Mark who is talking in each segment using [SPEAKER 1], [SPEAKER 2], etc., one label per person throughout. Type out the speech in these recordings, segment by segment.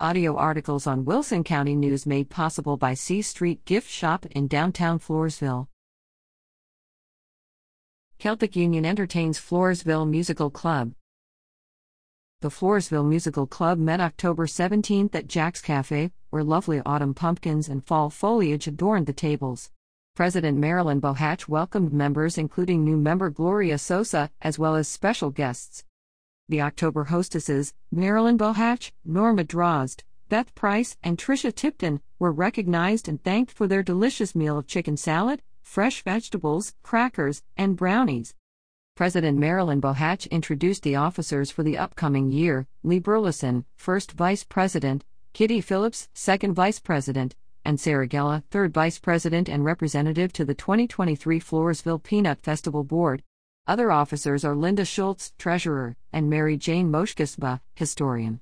[SPEAKER 1] Audio articles on Wilson County News made possible by C Street Gift Shop in downtown Floresville. Celtic Union entertains Floresville Musical Club. The Floresville Musical Club met October 17th at Jack's Cafe, where lovely autumn pumpkins and fall foliage adorned the tables. President Marilyn Bohach welcomed members, including new member Gloria Sosa, as well as special guests. The October hostesses, Marilyn Bohach, Norma Drozd, Beth Price, and Tricia Tipton, were recognized and thanked for their delicious meal of chicken salad, fresh vegetables, crackers, and brownies. President Marilyn Bohach introduced the officers for the upcoming year Lee Burleson, first vice president, Kitty Phillips, second vice president, and Sarah Gella, third vice president and representative to the 2023 Floresville Peanut Festival Board. Other officers are Linda Schultz, treasurer, and Mary Jane Moshkesba, historian.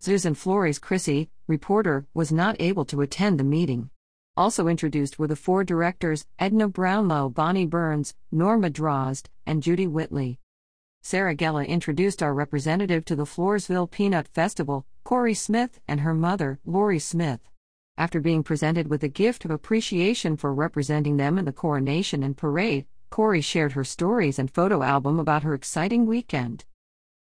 [SPEAKER 1] Susan Flores Chrissy, reporter, was not able to attend the meeting. Also introduced were the four directors Edna Brownlow, Bonnie Burns, Norma Drozd, and Judy Whitley. Sarah Gella introduced our representative to the Floresville Peanut Festival, Corey Smith, and her mother, Lori Smith. After being presented with a gift of appreciation for representing them in the coronation and parade, Corey shared her stories and photo album about her exciting weekend.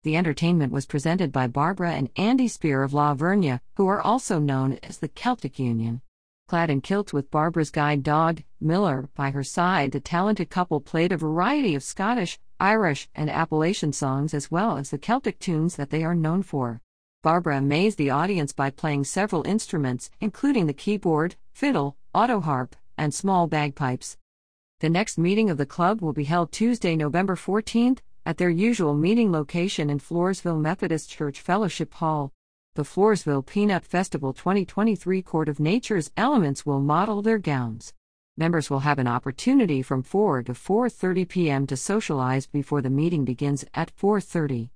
[SPEAKER 1] The entertainment was presented by Barbara and Andy Spear of La Vernia, who are also known as the Celtic Union. Clad in kilts with Barbara's guide dog, Miller, by her side, the talented couple played a variety of Scottish, Irish, and Appalachian songs as well as the Celtic tunes that they are known for. Barbara amazed the audience by playing several instruments, including the keyboard, fiddle, autoharp, and small bagpipes. The next meeting of the club will be held Tuesday, November 14th, at their usual meeting location in Floresville Methodist Church Fellowship Hall. The Floresville Peanut Festival 2023 Court of Nature's elements will model their gowns. Members will have an opportunity from 4 to 4:30 p.m. to socialize before the meeting begins at 4:30.